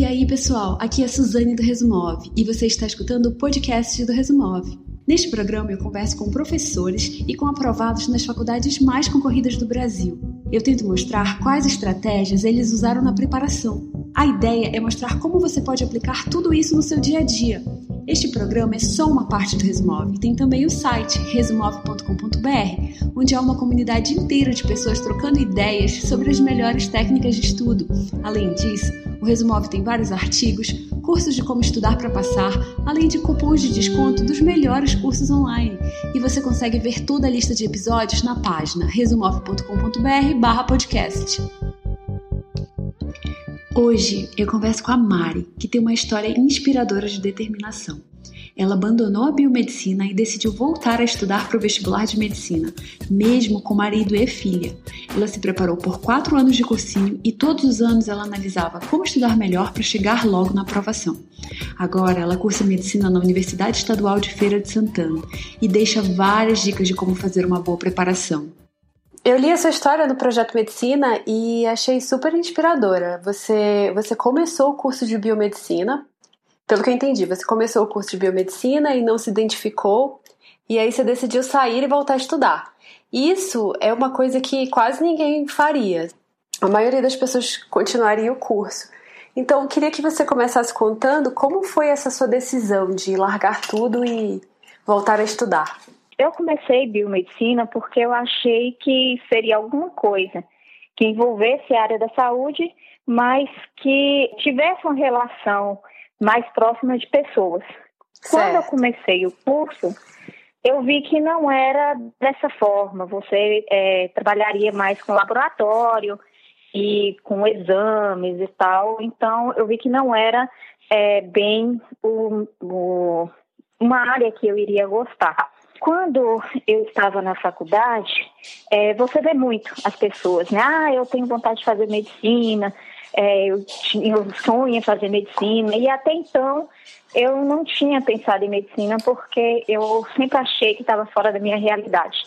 E aí, pessoal, aqui é Suzane do Resumove e você está escutando o podcast do Resumove. Neste programa eu converso com professores e com aprovados nas faculdades mais concorridas do Brasil. Eu tento mostrar quais estratégias eles usaram na preparação. A ideia é mostrar como você pode aplicar tudo isso no seu dia a dia. Este programa é só uma parte do Resumove. Tem também o site resumove.com.br, onde há uma comunidade inteira de pessoas trocando ideias sobre as melhores técnicas de estudo. Além disso, o Resumove tem vários artigos, cursos de como estudar para passar, além de cupons de desconto dos melhores cursos online. E você consegue ver toda a lista de episódios na página resumove.com.br/podcast. Hoje eu converso com a Mari, que tem uma história inspiradora de determinação. Ela abandonou a biomedicina e decidiu voltar a estudar para o vestibular de medicina, mesmo com marido e filha. Ela se preparou por quatro anos de cursinho e todos os anos ela analisava como estudar melhor para chegar logo na aprovação. Agora ela cursa medicina na Universidade Estadual de Feira de Santana e deixa várias dicas de como fazer uma boa preparação. Eu li essa história no Projeto Medicina e achei super inspiradora. Você, você começou o curso de biomedicina, pelo que eu entendi, você começou o curso de biomedicina e não se identificou, e aí você decidiu sair e voltar a estudar. Isso é uma coisa que quase ninguém faria. A maioria das pessoas continuaria o curso. Então, eu queria que você começasse contando como foi essa sua decisão de largar tudo e voltar a estudar. Eu comecei biomedicina porque eu achei que seria alguma coisa que envolvesse a área da saúde, mas que tivesse uma relação mais próxima de pessoas. Certo. Quando eu comecei o curso, eu vi que não era dessa forma. Você é, trabalharia mais com laboratório e com exames e tal. Então, eu vi que não era é, bem o, o, uma área que eu iria gostar. Quando eu estava na faculdade, é, você vê muito as pessoas, né? Ah, eu tenho vontade de fazer medicina, é, eu, tinha, eu sonho em fazer medicina, e até então eu não tinha pensado em medicina porque eu sempre achei que estava fora da minha realidade.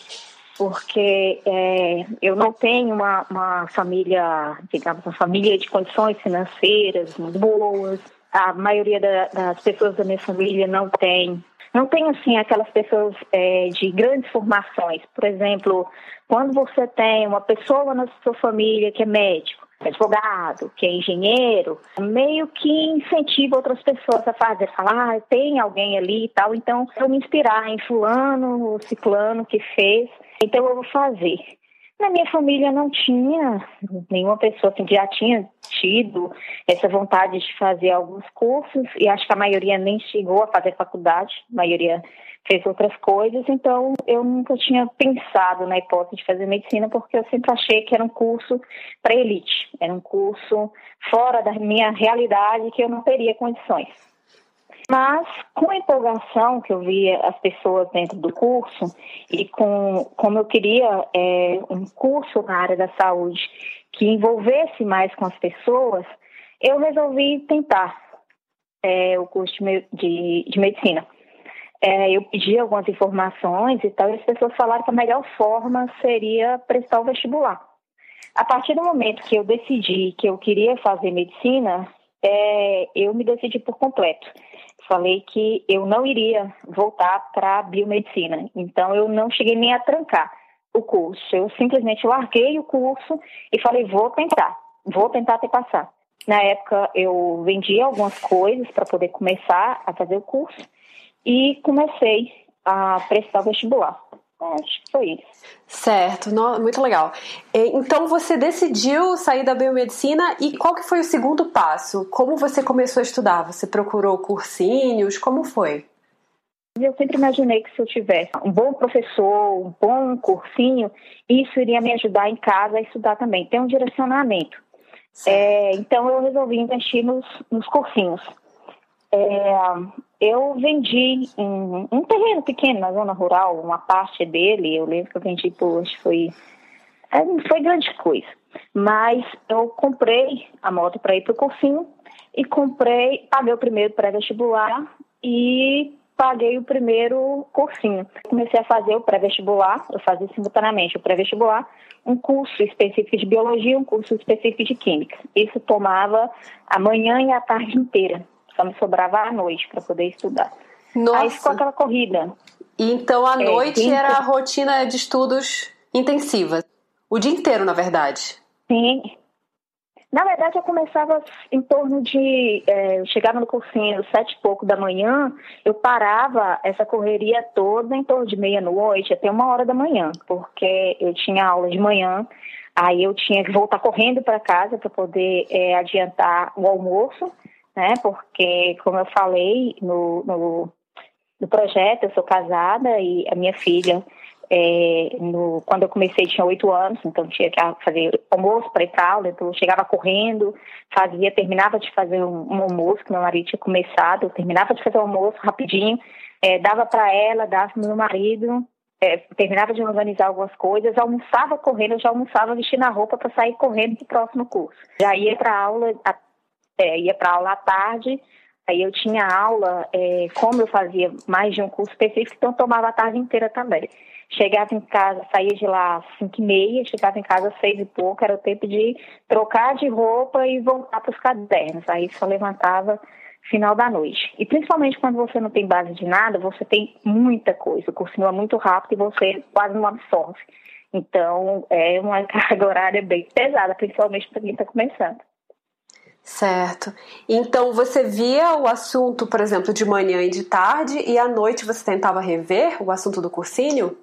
Porque é, eu não tenho uma, uma família, digamos, uma família de condições financeiras muito boas. A maioria da, das pessoas da minha família não tem não tem, assim, aquelas pessoas é, de grandes formações. Por exemplo, quando você tem uma pessoa na sua família que é médico, que é advogado, que é engenheiro, meio que incentiva outras pessoas a fazer, falar, ah, tem alguém ali e tal, então eu me inspirar em fulano, ciclano que fez, então eu vou fazer. Na minha família não tinha nenhuma pessoa assim, que já tinha tido essa vontade de fazer alguns cursos e acho que a maioria nem chegou a fazer faculdade, a maioria fez outras coisas, então eu nunca tinha pensado na hipótese de fazer medicina porque eu sempre achei que era um curso para elite, era um curso fora da minha realidade que eu não teria condições. Mas com a empolgação que eu via as pessoas dentro do curso e com como eu queria é, um curso na área da saúde que envolvesse mais com as pessoas, eu resolvi tentar é, o curso de, de, medicina. É, eu pedi algumas informações e tal, e as pessoas falaram que a melhor forma seria prestar o vestibular. A partir do momento que eu decidi que eu queria fazer medicina, é, eu me decidi por completo falei que eu não iria voltar para a biomedicina. Então, eu não cheguei nem a trancar o curso. Eu simplesmente larguei o curso e falei: vou tentar, vou tentar até passar. Na época, eu vendi algumas coisas para poder começar a fazer o curso e comecei a prestar o vestibular. Acho que foi isso. Certo, muito legal. Então você decidiu sair da biomedicina e qual que foi o segundo passo? Como você começou a estudar? Você procurou cursinhos? Como foi? Eu sempre imaginei que se eu tivesse um bom professor, um bom cursinho, isso iria me ajudar em casa a estudar também. Tem um direcionamento. É, então eu resolvi investir nos, nos cursinhos. É, eu vendi um, um, terreno pequeno na zona rural, uma parte dele, eu lembro que eu vendi por, que foi, é, não foi grande coisa. Mas eu comprei a moto para ir para o cursinho e comprei, paguei o primeiro pré-vestibular e paguei o primeiro cursinho. Comecei a fazer o pré-vestibular, eu fazia simultaneamente o pré-vestibular, um curso específico de biologia, um curso específico de química. Isso tomava a manhã e a tarde inteira. Só me sobrava a noite para poder estudar. Nossa. Aí ficou aquela corrida. Então a é, noite era a rotina de estudos intensiva. O dia inteiro, na verdade. Sim, na verdade, eu começava em torno de. É, eu chegava no cursinho sete e pouco da manhã, eu parava essa correria toda em torno de meia-noite até uma hora da manhã, porque eu tinha aula de manhã, aí eu tinha que voltar correndo para casa para poder é, adiantar o almoço, né? Porque, como eu falei no, no, no projeto, eu sou casada e a minha filha é, no, quando eu comecei tinha oito anos, então tinha que fazer almoço para para aula, então eu chegava correndo, fazia, terminava de fazer um, um, almoço que meu marido tinha começado, terminava de fazer o almoço rapidinho, é, dava para ela, dava para meu marido, é, terminava de organizar algumas coisas, almoçava correndo, eu já almoçava vestindo a roupa para sair correndo para o próximo curso. Já ia para aula, é, ia para aula à tarde, aí eu tinha aula, é, como eu fazia mais de um curso específico, então tomava a tarde inteira também. Chegava em casa, saía de lá às cinco e meia, chegava em casa às seis e pouco, era o tempo de trocar de roupa e voltar para os cadernos. Aí só levantava final da noite. E principalmente quando você não tem base de nada, você tem muita coisa, o cursinho é muito rápido e você quase não absorve. Então, é uma carga horária bem pesada, principalmente para quem está começando. Certo. Então você via o assunto, por exemplo, de manhã e de tarde, e à noite você tentava rever o assunto do cursinho?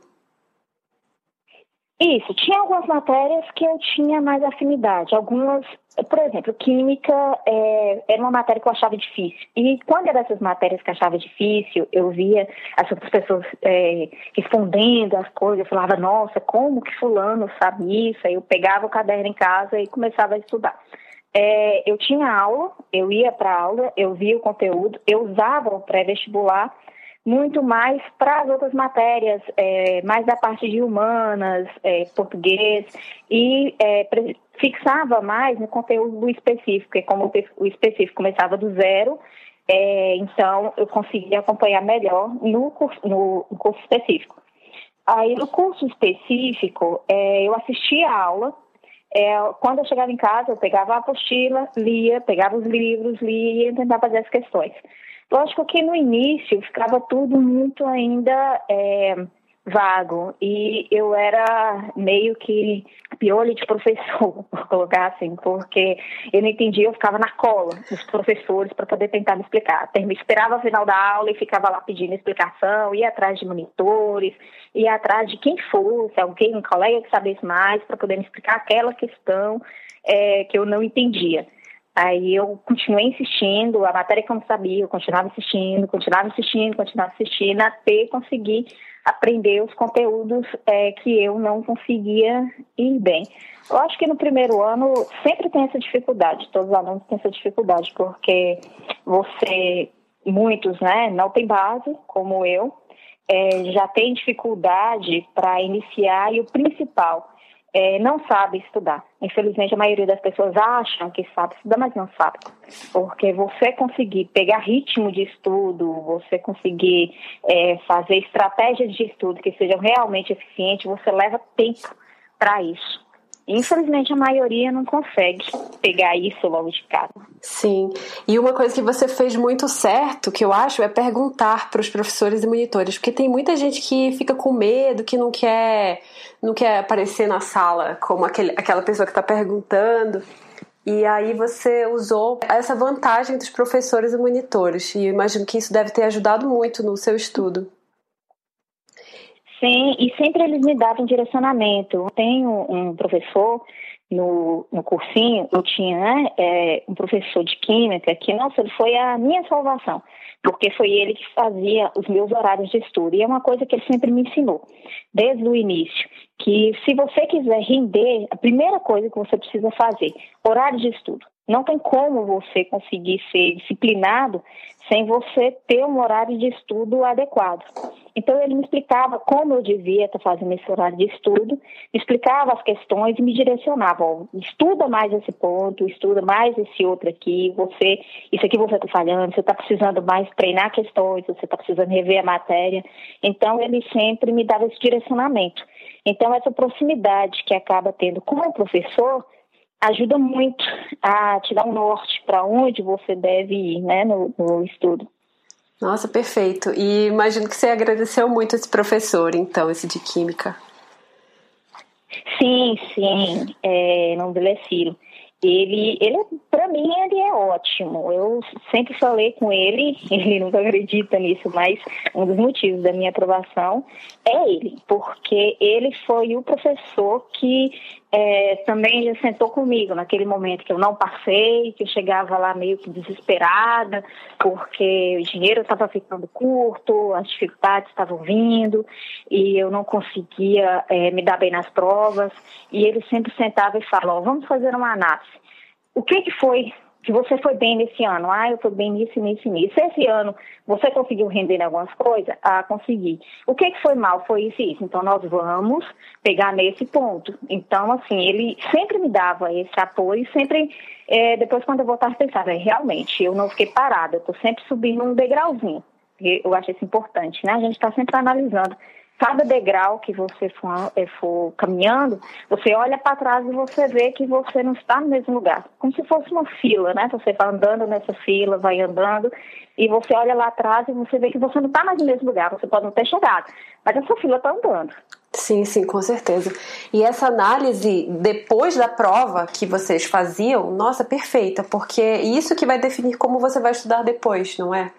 Isso, tinha algumas matérias que eu tinha mais afinidade. Algumas, por exemplo, química é, era uma matéria que eu achava difícil. E quando era essas matérias que eu achava difícil, eu via as outras pessoas é, respondendo as coisas, eu falava, nossa, como que fulano sabe isso? Aí eu pegava o caderno em casa e começava a estudar. É, eu tinha aula, eu ia para aula, eu via o conteúdo, eu usava o pré-vestibular muito mais para as outras matérias, é, mais da parte de humanas, é, português, e é, fixava mais no conteúdo específico, e como o específico começava do zero, é, então eu conseguia acompanhar melhor no curso, no, no curso específico. Aí no curso específico, é, eu assistia a aula, é, quando eu chegava em casa, eu pegava a apostila, lia, pegava os livros, lia e tentava fazer as questões. Lógico que no início ficava tudo muito ainda é, vago e eu era meio que piolho de professor, por colocar assim, porque eu não entendia, eu ficava na cola dos professores para poder tentar me explicar. Me esperava o final da aula e ficava lá pedindo explicação, ia atrás de monitores, ia atrás de quem fosse, alguém, um colega que sabesse mais, para poder me explicar aquela questão é, que eu não entendia. Aí eu continuei insistindo, a matéria que eu não sabia, eu continuava insistindo, continuava insistindo, continuava insistindo, até conseguir aprender os conteúdos é, que eu não conseguia ir bem. Eu acho que no primeiro ano sempre tem essa dificuldade, todos os alunos têm essa dificuldade, porque você, muitos, né, não tem base, como eu, é, já tem dificuldade para iniciar, e o principal, é, não sabe estudar. Infelizmente, a maioria das pessoas acham que sabe estudar, mas não sabe. Porque você conseguir pegar ritmo de estudo, você conseguir é, fazer estratégias de estudo que sejam realmente eficientes, você leva tempo para isso. Infelizmente, a maioria não consegue pegar isso logo de cara. Sim. E uma coisa que você fez muito certo, que eu acho, é perguntar para os professores e monitores, porque tem muita gente que fica com medo, que não quer, não quer aparecer na sala como aquele, aquela pessoa que está perguntando. E aí você usou essa vantagem dos professores e monitores. E imagino que isso deve ter ajudado muito no seu estudo. Sim, e sempre eles me davam direcionamento. Tem um professor no, no cursinho, eu tinha né, é, um professor de química que, nossa, ele foi a minha salvação, porque foi ele que fazia os meus horários de estudo. E é uma coisa que ele sempre me ensinou, desde o início, que se você quiser render, a primeira coisa que você precisa fazer, horário de estudo. Não tem como você conseguir ser disciplinado sem você ter um horário de estudo adequado. Então ele me explicava como eu devia estar fazendo esse horário de estudo, me explicava as questões e me direcionava, ó, estuda mais esse ponto, estuda mais esse outro aqui, você, isso aqui você está falhando, você está precisando mais treinar questões, você está precisando rever a matéria. Então ele sempre me dava esse direcionamento. Então essa proximidade que acaba tendo com o professor ajuda muito a te dar um norte para onde você deve ir né, no, no, estudo. Nossa, perfeito. E imagino que você agradeceu muito esse professor, então, esse de Química. Sim, sim, é, nome dele é Ciro. Ele, ele para mim, ele é ótimo. Eu sempre falei com ele, ele nunca acredita nisso, mas um dos motivos da minha aprovação é ele, porque ele foi o professor que é, também sentou comigo naquele momento que eu não passei, que eu chegava lá meio que desesperada, porque o dinheiro estava ficando curto, as dificuldades estavam vindo e eu não conseguia é, me dar bem nas provas. E ele sempre sentava e falava: vamos fazer uma análise. O que, que foi que você foi bem nesse ano. Ah, eu fui bem nisso, nisso, nisso. Esse ano você conseguiu render algumas coisas? Ah, consegui. O que, que foi mal? Foi isso e isso. Então nós vamos pegar nesse ponto. Então, assim, ele sempre me dava esse apoio, sempre, é, depois quando eu voltava, pensava, é, realmente, eu não fiquei parada, eu estou sempre subindo um degrauzinho. Eu acho isso importante, né? A gente está sempre analisando cada degrau que você for, eh, for caminhando, você olha para trás e você vê que você não está no mesmo lugar. Como se fosse uma fila, né? Você vai andando nessa fila, vai andando, e você olha lá atrás e você vê que você não está mais no mesmo lugar. Você pode não ter chegado, mas essa fila está andando. Sim, sim, com certeza. E essa análise depois da prova que vocês faziam, nossa, perfeita, porque é isso que vai definir como você vai estudar depois, não é?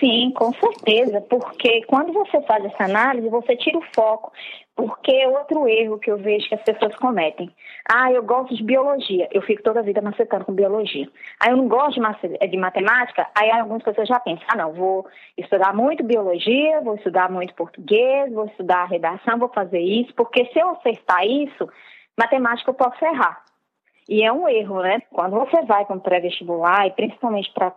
Sim, com certeza, porque quando você faz essa análise, você tira o foco. Porque é outro erro que eu vejo que as pessoas cometem. Ah, eu gosto de biologia, eu fico toda a vida macetando com biologia. Ah, eu não gosto de, matemática, aí algumas pessoas já pensam, ah, não, vou estudar muito biologia, vou estudar muito português, vou estudar redação, vou fazer isso, porque se eu acertar isso, matemática eu posso errar. E é um erro, né? Quando você vai para um pré-vestibular, e principalmente para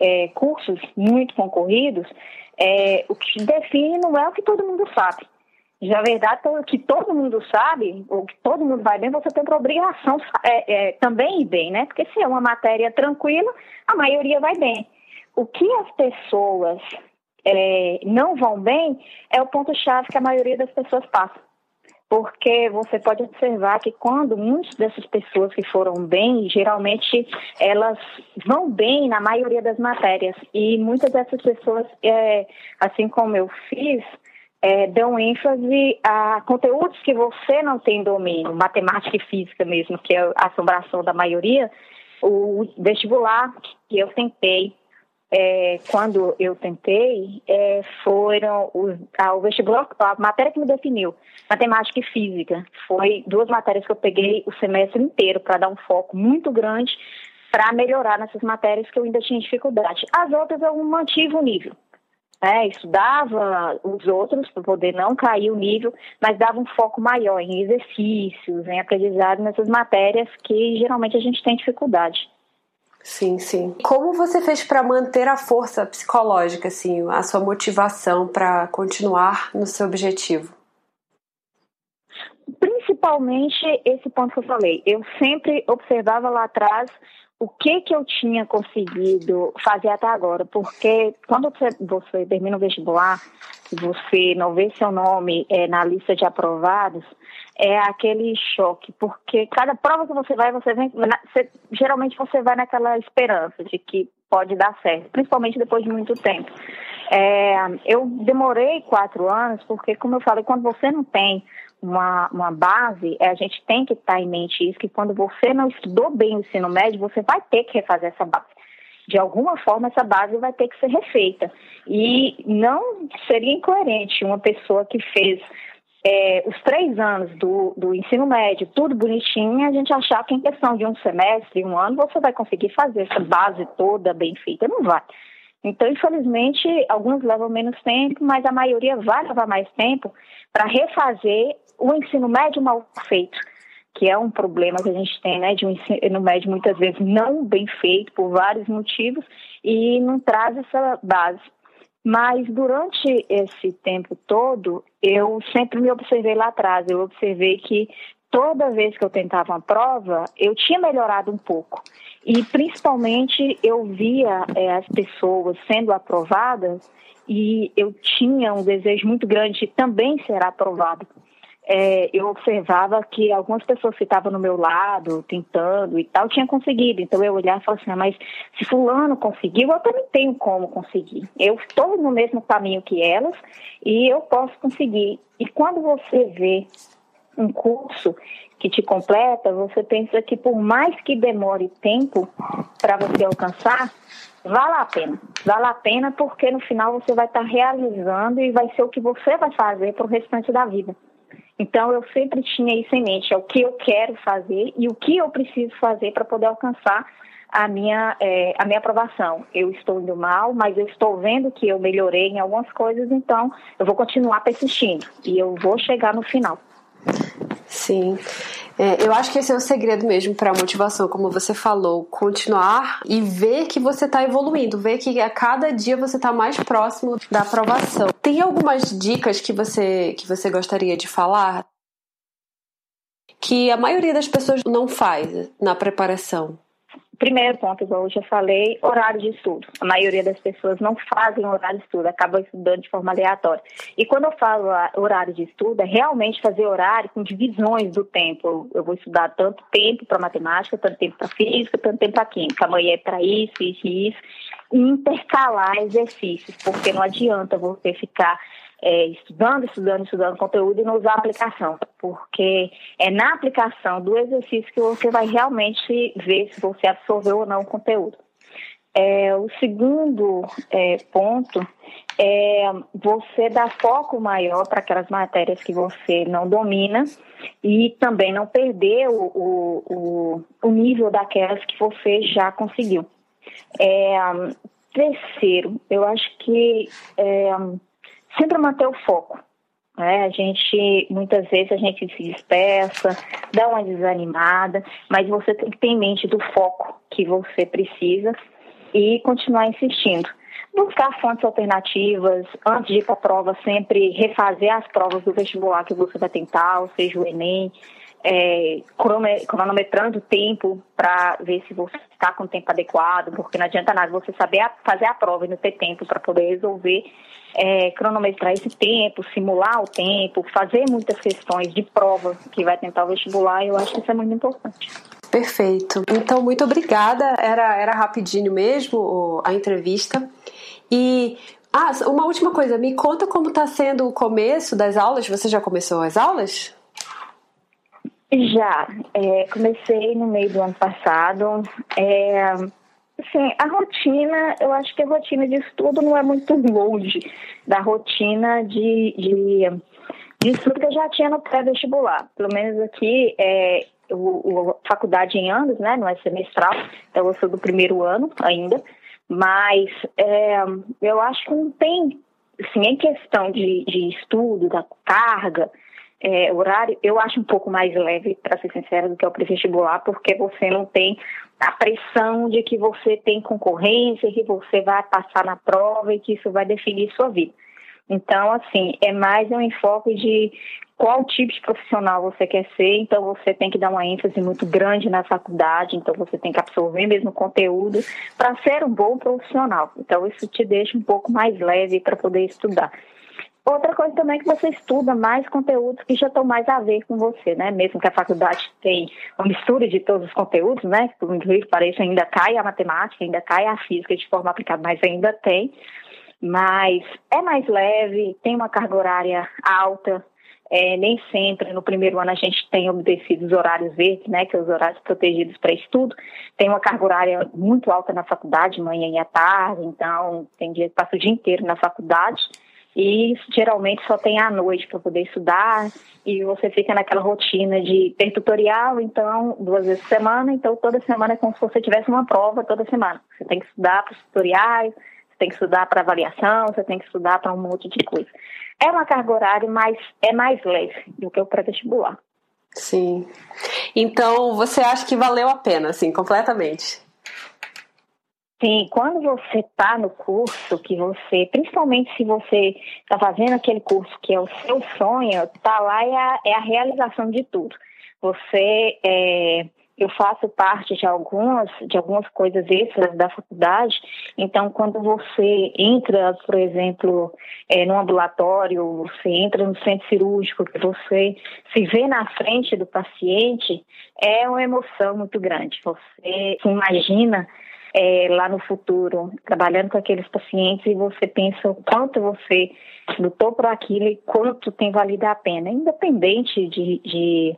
é, cursos muito concorridos, é, o que define não é o que todo mundo sabe. Já verdade é que todo mundo sabe, ou que todo mundo vai bem, você tem por obrigação é, é, também ir bem, né? Porque se é uma matéria tranquila, a maioria vai bem. O que as pessoas é, não vão bem é o ponto-chave que a maioria das pessoas passa porque você pode observar que quando muitas dessas pessoas que foram bem, geralmente elas vão bem na maioria das matérias e muitas dessas pessoas, é, assim como eu fiz, é, dão ênfase a conteúdos que você não tem domínio, matemática e física mesmo, que é a assombração da maioria. O vestibular que eu tentei é, quando eu tentei, é, foram os, a, o vestibular, a matéria que me definiu, matemática e física. Foi duas matérias que eu peguei o semestre inteiro para dar um foco muito grande para melhorar nessas matérias que eu ainda tinha dificuldade. As outras eu mantive o nível. É, estudava os outros para poder não cair o nível, mas dava um foco maior em exercícios, em aprendizado nessas matérias que geralmente a gente tem dificuldade. Sim, sim. Como você fez para manter a força psicológica, assim, a sua motivação para continuar no seu objetivo? Principalmente esse ponto que eu falei. Eu sempre observava lá atrás o que que eu tinha conseguido fazer até agora, porque quando você, você termina o vestibular, você não vê seu nome é, na lista de aprovados, é aquele choque, porque cada prova que você vai, você vem, você, geralmente você vai naquela esperança de que pode dar certo, principalmente depois de muito tempo. É, eu demorei quatro anos, porque, como eu falei, quando você não tem uma, uma base, é, a gente tem que estar em mente isso, que quando você não estudou bem o ensino médio, você vai ter que refazer essa base. De alguma forma, essa base vai ter que ser refeita. E não seria incoerente uma pessoa que fez é, os três anos do, do ensino médio, tudo bonitinho, a gente achar que em questão de um semestre, um ano, você vai conseguir fazer essa base toda bem feita. Não vai. Então, infelizmente, alguns levam menos tempo, mas a maioria vai levar mais tempo para refazer o ensino médio mal feito, que é um problema que a gente tem, né, de um ensino médio muitas vezes não bem feito por vários motivos e não traz essa base. Mas durante esse tempo todo, eu sempre me observei lá atrás. Eu observei que toda vez que eu tentava uma prova, eu tinha melhorado um pouco. E principalmente eu via é, as pessoas sendo aprovadas e eu tinha um desejo muito grande de também ser aprovado é, eu observava que algumas pessoas que estavam no meu lado, tentando e tal, tinham conseguido. Então eu olhava e falava assim, ah, mas se fulano conseguiu, eu também tenho como conseguir. Eu estou no mesmo caminho que elas e eu posso conseguir. E quando você vê um curso que te completa, você pensa que por mais que demore tempo para você alcançar, vale a pena. Vale a pena porque no final você vai estar realizando e vai ser o que você vai fazer para o restante da vida. Então, eu sempre tinha isso em mente: é o que eu quero fazer e o que eu preciso fazer para poder alcançar a minha, é, a minha aprovação. Eu estou indo mal, mas eu estou vendo que eu melhorei em algumas coisas, então eu vou continuar persistindo e eu vou chegar no final. Sim. É, eu acho que esse é o segredo mesmo para a motivação, como você falou, continuar e ver que você está evoluindo, ver que a cada dia você está mais próximo da aprovação. Tem algumas dicas que você que você gostaria de falar que a maioria das pessoas não faz na preparação? Primeiro ponto, igual eu já falei, horário de estudo. A maioria das pessoas não fazem horário de estudo, acabam estudando de forma aleatória. E quando eu falo horário de estudo, é realmente fazer horário com divisões do tempo. Eu vou estudar tanto tempo para matemática, tanto tempo para física, tanto tempo para química. Amanhã é para isso, isso e isso. E intercalar exercícios, porque não adianta você ficar é, estudando, estudando, estudando conteúdo e não usar a aplicação, porque é na aplicação do exercício que você vai realmente ver se você absorveu ou não o conteúdo. É, o segundo é, ponto é você dar foco maior para aquelas matérias que você não domina e também não perder o, o, o nível daquelas que você já conseguiu. É, terceiro, eu acho que é, sempre manter o foco. Né? A gente, muitas vezes, a gente se dispersa, dá uma desanimada, mas você tem que ter em mente do foco que você precisa e continuar insistindo. Buscar fontes alternativas, antes de ir para a prova, sempre refazer as provas do vestibular que você vai tentar, ou seja, o Enem, é, cronometrando o tempo para ver se você está com o tempo adequado, porque não adianta nada você saber a, fazer a prova e não ter tempo para poder resolver é, cronometrar esse tempo, simular o tempo, fazer muitas questões de prova que vai tentar o vestibular, eu acho que isso é muito importante. Perfeito. Então, muito obrigada. Era, era rapidinho mesmo a entrevista. E ah, uma última coisa, me conta como está sendo o começo das aulas. Você já começou as aulas? Já. É, comecei no meio do ano passado. É, Sim, a rotina, eu acho que a rotina de estudo não é muito longe da rotina de, de, de estudo que eu já tinha no pré-vestibular. Pelo menos aqui, é, o, o, faculdade em anos, né, não é semestral, então eu sou do primeiro ano ainda, mas é, eu acho que não tem, assim, em questão de, de estudo, da carga, é, horário, eu acho um pouco mais leve, para ser sincera, do que o pré-vestibular, porque você não tem a pressão de que você tem concorrência, que você vai passar na prova e que isso vai definir sua vida. Então, assim, é mais um enfoque de qual tipo de profissional você quer ser, então você tem que dar uma ênfase muito grande na faculdade, então você tem que absorver mesmo conteúdo para ser um bom profissional. Então, isso te deixa um pouco mais leve para poder estudar. Outra coisa também é que você estuda mais conteúdos que já estão mais a ver com você, né? Mesmo que a faculdade tem uma mistura de todos os conteúdos, né? Por incrível que ainda cai a matemática, ainda cai a física de forma aplicada, mas ainda tem. Mas é mais leve, tem uma carga horária alta, é, nem sempre no primeiro ano a gente tem obedecido os horários verdes, né, que são os horários protegidos para estudo. Tem uma carga horária muito alta na faculdade, manhã e à tarde, então tem dia que passa o dia inteiro na faculdade e geralmente só tem à noite para poder estudar e você fica naquela rotina de ter tutorial, então duas vezes por semana, então toda semana é como se você tivesse uma prova toda semana. Você tem que estudar para os tutoriais, você tem que estudar para avaliação, você tem que estudar para um monte de coisa. É uma carga horária, mas é mais leve do que o pré-vestibular. Sim. Então, você acha que valeu a pena, assim, completamente? Sim, quando você está no curso, que você, principalmente se você está fazendo aquele curso que é o seu sonho, tá lá é a, é a realização de tudo. Você é, eu faço parte de algumas, de algumas coisas extras da faculdade. Então, quando você entra, por exemplo, é, no ambulatório, você entra no centro cirúrgico, que você se vê na frente do paciente, é uma emoção muito grande. Você se imagina é, lá no futuro, trabalhando com aqueles pacientes e você pensa o quanto você lutou por aquilo e quanto tem valido a pena, independente de, de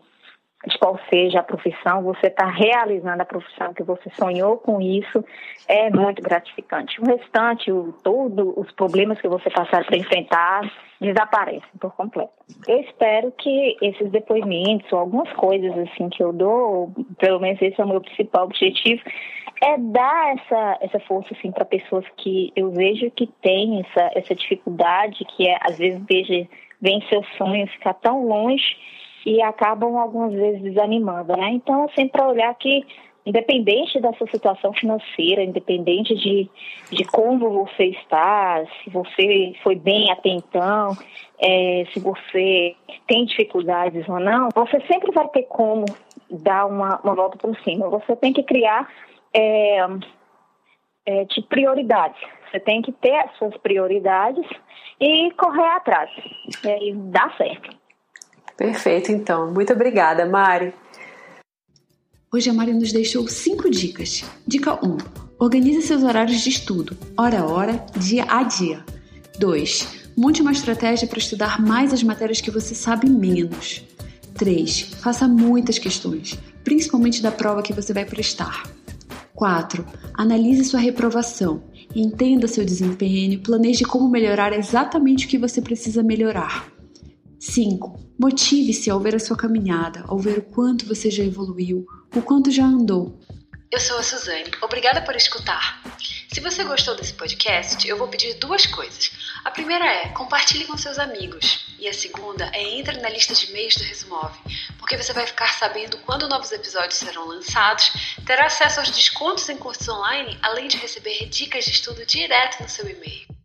de qual seja a profissão, você está realizando a profissão que você sonhou com isso, é muito gratificante. O restante, o, todos os problemas que você passar para enfrentar, desaparecem por completo. Eu espero que esses depoimentos, ou algumas coisas assim que eu dou, pelo menos esse é o meu principal objetivo, é dar essa, essa força assim, para pessoas que eu vejo que têm essa, essa dificuldade, que é, às vezes veja, vem seu sonho ficar tão longe e acabam algumas vezes desanimando, né? Então, assim, para olhar que independente da sua situação financeira, independente de, de como você está, se você foi bem até então, é, se você tem dificuldades ou não, você sempre vai ter como dar uma, uma volta por cima. Você tem que criar é, é, de prioridades. Você tem que ter as suas prioridades e correr atrás. E dá certo. Perfeito, então. Muito obrigada, Mari. Hoje a Mari nos deixou cinco dicas. Dica 1. Organize seus horários de estudo, hora a hora, dia a dia. 2. Monte uma estratégia para estudar mais as matérias que você sabe menos. 3. Faça muitas questões, principalmente da prova que você vai prestar. 4. Analise sua reprovação. Entenda seu desempenho, planeje como melhorar exatamente o que você precisa melhorar. 5. Motive-se ao ver a sua caminhada, ao ver o quanto você já evoluiu, o quanto já andou. Eu sou a Suzane, obrigada por escutar. Se você gostou desse podcast, eu vou pedir duas coisas. A primeira é compartilhe com seus amigos. E a segunda é entre na lista de e-mails do Resumove, porque você vai ficar sabendo quando novos episódios serão lançados, terá acesso aos descontos em cursos online, além de receber dicas de estudo direto no seu e-mail.